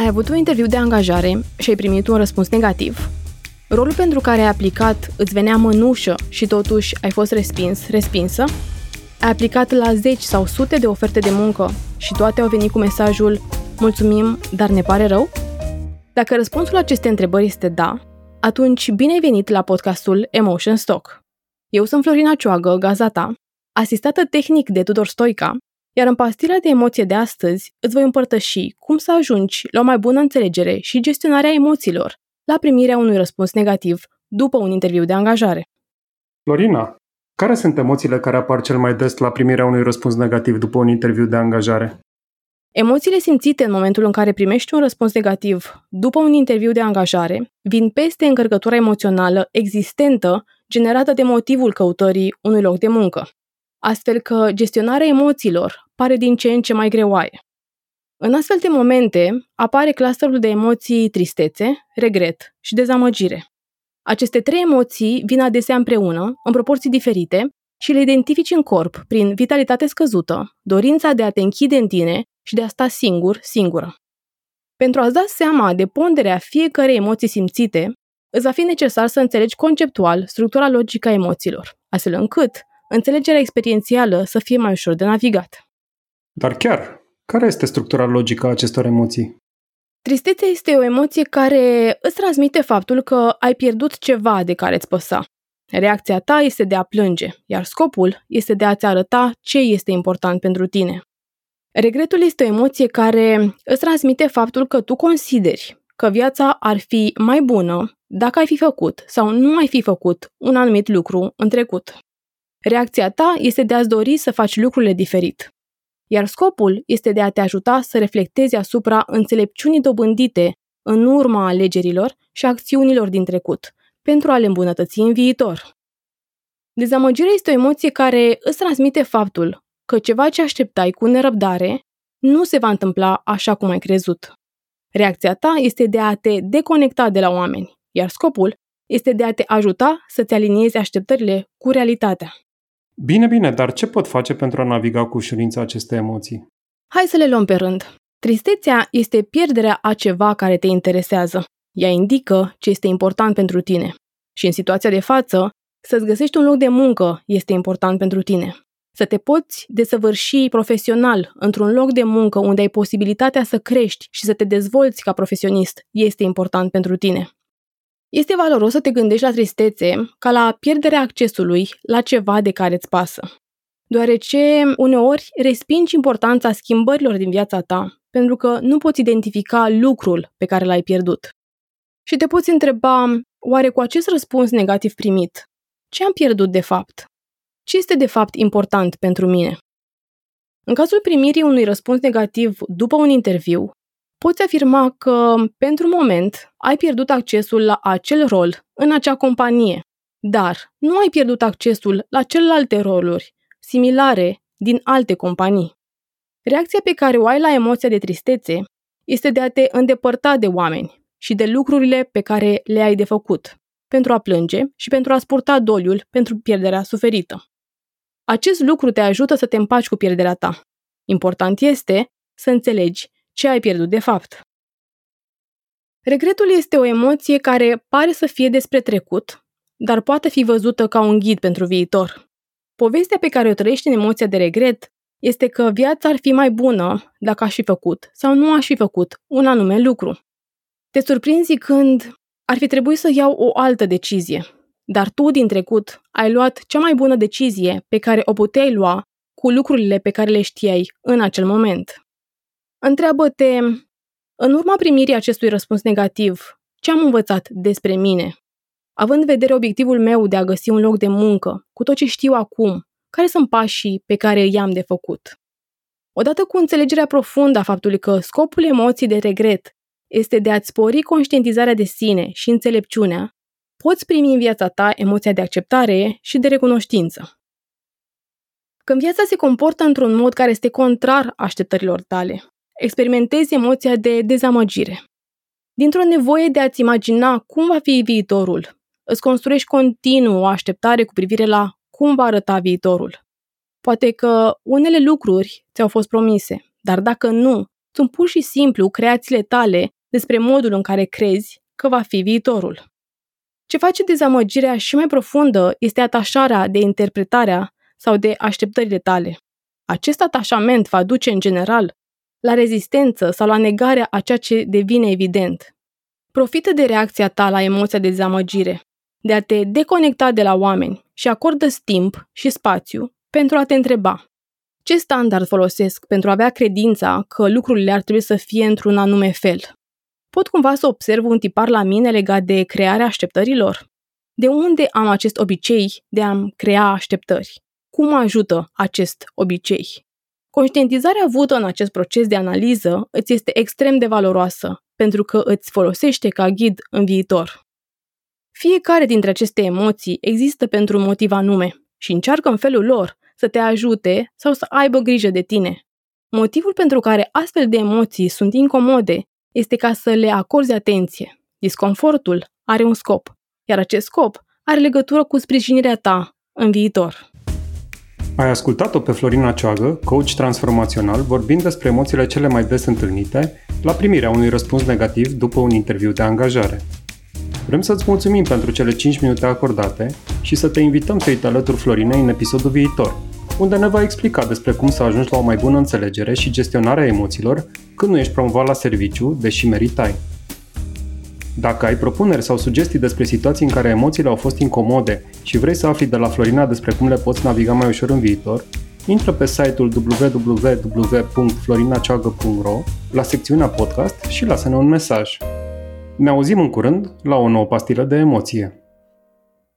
Ai avut un interviu de angajare și ai primit un răspuns negativ. Rolul pentru care ai aplicat îți venea mănușă și totuși ai fost respins, respinsă? Ai aplicat la zeci sau sute de oferte de muncă și toate au venit cu mesajul Mulțumim, dar ne pare rău? Dacă răspunsul la aceste întrebări este da, atunci bine ai venit la podcastul Emotion Stock. Eu sunt Florina Cioagă, gazata, asistată tehnic de Tudor Stoica iar în pastila de emoție de astăzi îți voi împărtăși cum să ajungi la o mai bună înțelegere și gestionarea emoțiilor la primirea unui răspuns negativ după un interviu de angajare. Florina, care sunt emoțiile care apar cel mai des la primirea unui răspuns negativ după un interviu de angajare? Emoțiile simțite în momentul în care primești un răspuns negativ după un interviu de angajare vin peste încărcătura emoțională existentă generată de motivul căutării unui loc de muncă astfel că gestionarea emoțiilor pare din ce în ce mai greoaie. În astfel de momente apare clusterul de emoții tristețe, regret și dezamăgire. Aceste trei emoții vin adesea împreună, în proporții diferite, și le identifici în corp prin vitalitate scăzută, dorința de a te închide în tine și de a sta singur, singură. Pentru a-ți da seama de ponderea fiecărei emoții simțite, îți va fi necesar să înțelegi conceptual structura logică a emoțiilor, astfel încât înțelegerea experiențială să fie mai ușor de navigat. Dar chiar, care este structura logică a acestor emoții? Tristețea este o emoție care îți transmite faptul că ai pierdut ceva de care îți păsa. Reacția ta este de a plânge, iar scopul este de a-ți arăta ce este important pentru tine. Regretul este o emoție care îți transmite faptul că tu consideri că viața ar fi mai bună dacă ai fi făcut sau nu ai fi făcut un anumit lucru în trecut. Reacția ta este de a-ți dori să faci lucrurile diferit. Iar scopul este de a te ajuta să reflectezi asupra înțelepciunii dobândite în urma alegerilor și acțiunilor din trecut, pentru a le îmbunătăți în viitor. Dezamăgirea este o emoție care îți transmite faptul că ceva ce așteptai cu nerăbdare nu se va întâmpla așa cum ai crezut. Reacția ta este de a te deconecta de la oameni, iar scopul este de a te ajuta să-ți aliniezi așteptările cu realitatea. Bine, bine, dar ce pot face pentru a naviga cu ușurință aceste emoții? Hai să le luăm pe rând. Tristețea este pierderea a ceva care te interesează. Ea indică ce este important pentru tine. Și în situația de față, să-ți găsești un loc de muncă este important pentru tine. Să te poți desăvârși profesional într-un loc de muncă unde ai posibilitatea să crești și să te dezvolți ca profesionist este important pentru tine. Este valoros să te gândești la tristețe ca la pierderea accesului la ceva de care îți pasă. Deoarece uneori respingi importanța schimbărilor din viața ta pentru că nu poți identifica lucrul pe care l-ai pierdut. Și te poți întreba, oare cu acest răspuns negativ primit, ce am pierdut de fapt? Ce este de fapt important pentru mine? În cazul primirii unui răspuns negativ după un interviu, poți afirma că, pentru moment, ai pierdut accesul la acel rol în acea companie, dar nu ai pierdut accesul la celelalte roluri similare din alte companii. Reacția pe care o ai la emoția de tristețe este de a te îndepărta de oameni și de lucrurile pe care le ai de făcut, pentru a plânge și pentru a spurta doliul pentru pierderea suferită. Acest lucru te ajută să te împaci cu pierderea ta. Important este să înțelegi ce ai pierdut de fapt. Regretul este o emoție care pare să fie despre trecut, dar poate fi văzută ca un ghid pentru viitor. Povestea pe care o trăiești în emoția de regret este că viața ar fi mai bună dacă aș fi făcut sau nu aș fi făcut un anume lucru. Te surprinzi când ar fi trebuit să iau o altă decizie, dar tu din trecut ai luat cea mai bună decizie pe care o puteai lua cu lucrurile pe care le știai în acel moment. Întreabă-te, în urma primirii acestui răspuns negativ, ce am învățat despre mine? Având în vedere obiectivul meu de a găsi un loc de muncă, cu tot ce știu acum, care sunt pașii pe care i-am de făcut? Odată cu înțelegerea profundă a faptului că scopul emoției de regret este de a-ți spori conștientizarea de sine și înțelepciunea, poți primi în viața ta emoția de acceptare și de recunoștință. Când viața se comportă într-un mod care este contrar așteptărilor tale, experimentezi emoția de dezamăgire. Dintr-o nevoie de a-ți imagina cum va fi viitorul, îți construiești continuu o așteptare cu privire la cum va arăta viitorul. Poate că unele lucruri ți-au fost promise, dar dacă nu, sunt pur și simplu creațiile tale despre modul în care crezi că va fi viitorul. Ce face dezamăgirea și mai profundă este atașarea de interpretarea sau de așteptările tale. Acest atașament va duce în general la rezistență sau la negarea a ceea ce devine evident. Profită de reacția ta la emoția de dezamăgire, de a te deconecta de la oameni și acordă timp și spațiu pentru a te întreba ce standard folosesc pentru a avea credința că lucrurile ar trebui să fie într-un anume fel. Pot cumva să observ un tipar la mine legat de crearea așteptărilor? De unde am acest obicei de a-mi crea așteptări? Cum ajută acest obicei? Conștientizarea avută în acest proces de analiză îți este extrem de valoroasă, pentru că îți folosește ca ghid în viitor. Fiecare dintre aceste emoții există pentru un motiv anume și încearcă în felul lor să te ajute sau să aibă grijă de tine. Motivul pentru care astfel de emoții sunt incomode este ca să le acorzi atenție. Disconfortul are un scop, iar acest scop are legătură cu sprijinirea ta în viitor. Ai ascultat-o pe Florina Ceagă, coach transformațional, vorbind despre emoțiile cele mai des întâlnite la primirea unui răspuns negativ după un interviu de angajare. Vrem să-ți mulțumim pentru cele 5 minute acordate și să te invităm să-i te alături Florinei în episodul viitor, unde ne va explica despre cum să ajungi la o mai bună înțelegere și gestionarea emoțiilor când nu ești promovat la serviciu, deși meritai. Dacă ai propuneri sau sugestii despre situații în care emoțiile au fost incomode și vrei să afli de la Florina despre cum le poți naviga mai ușor în viitor, intră pe site-ul www.florinaceagă.ro la secțiunea podcast și lasă-ne un mesaj. Ne auzim în curând la o nouă pastilă de emoție.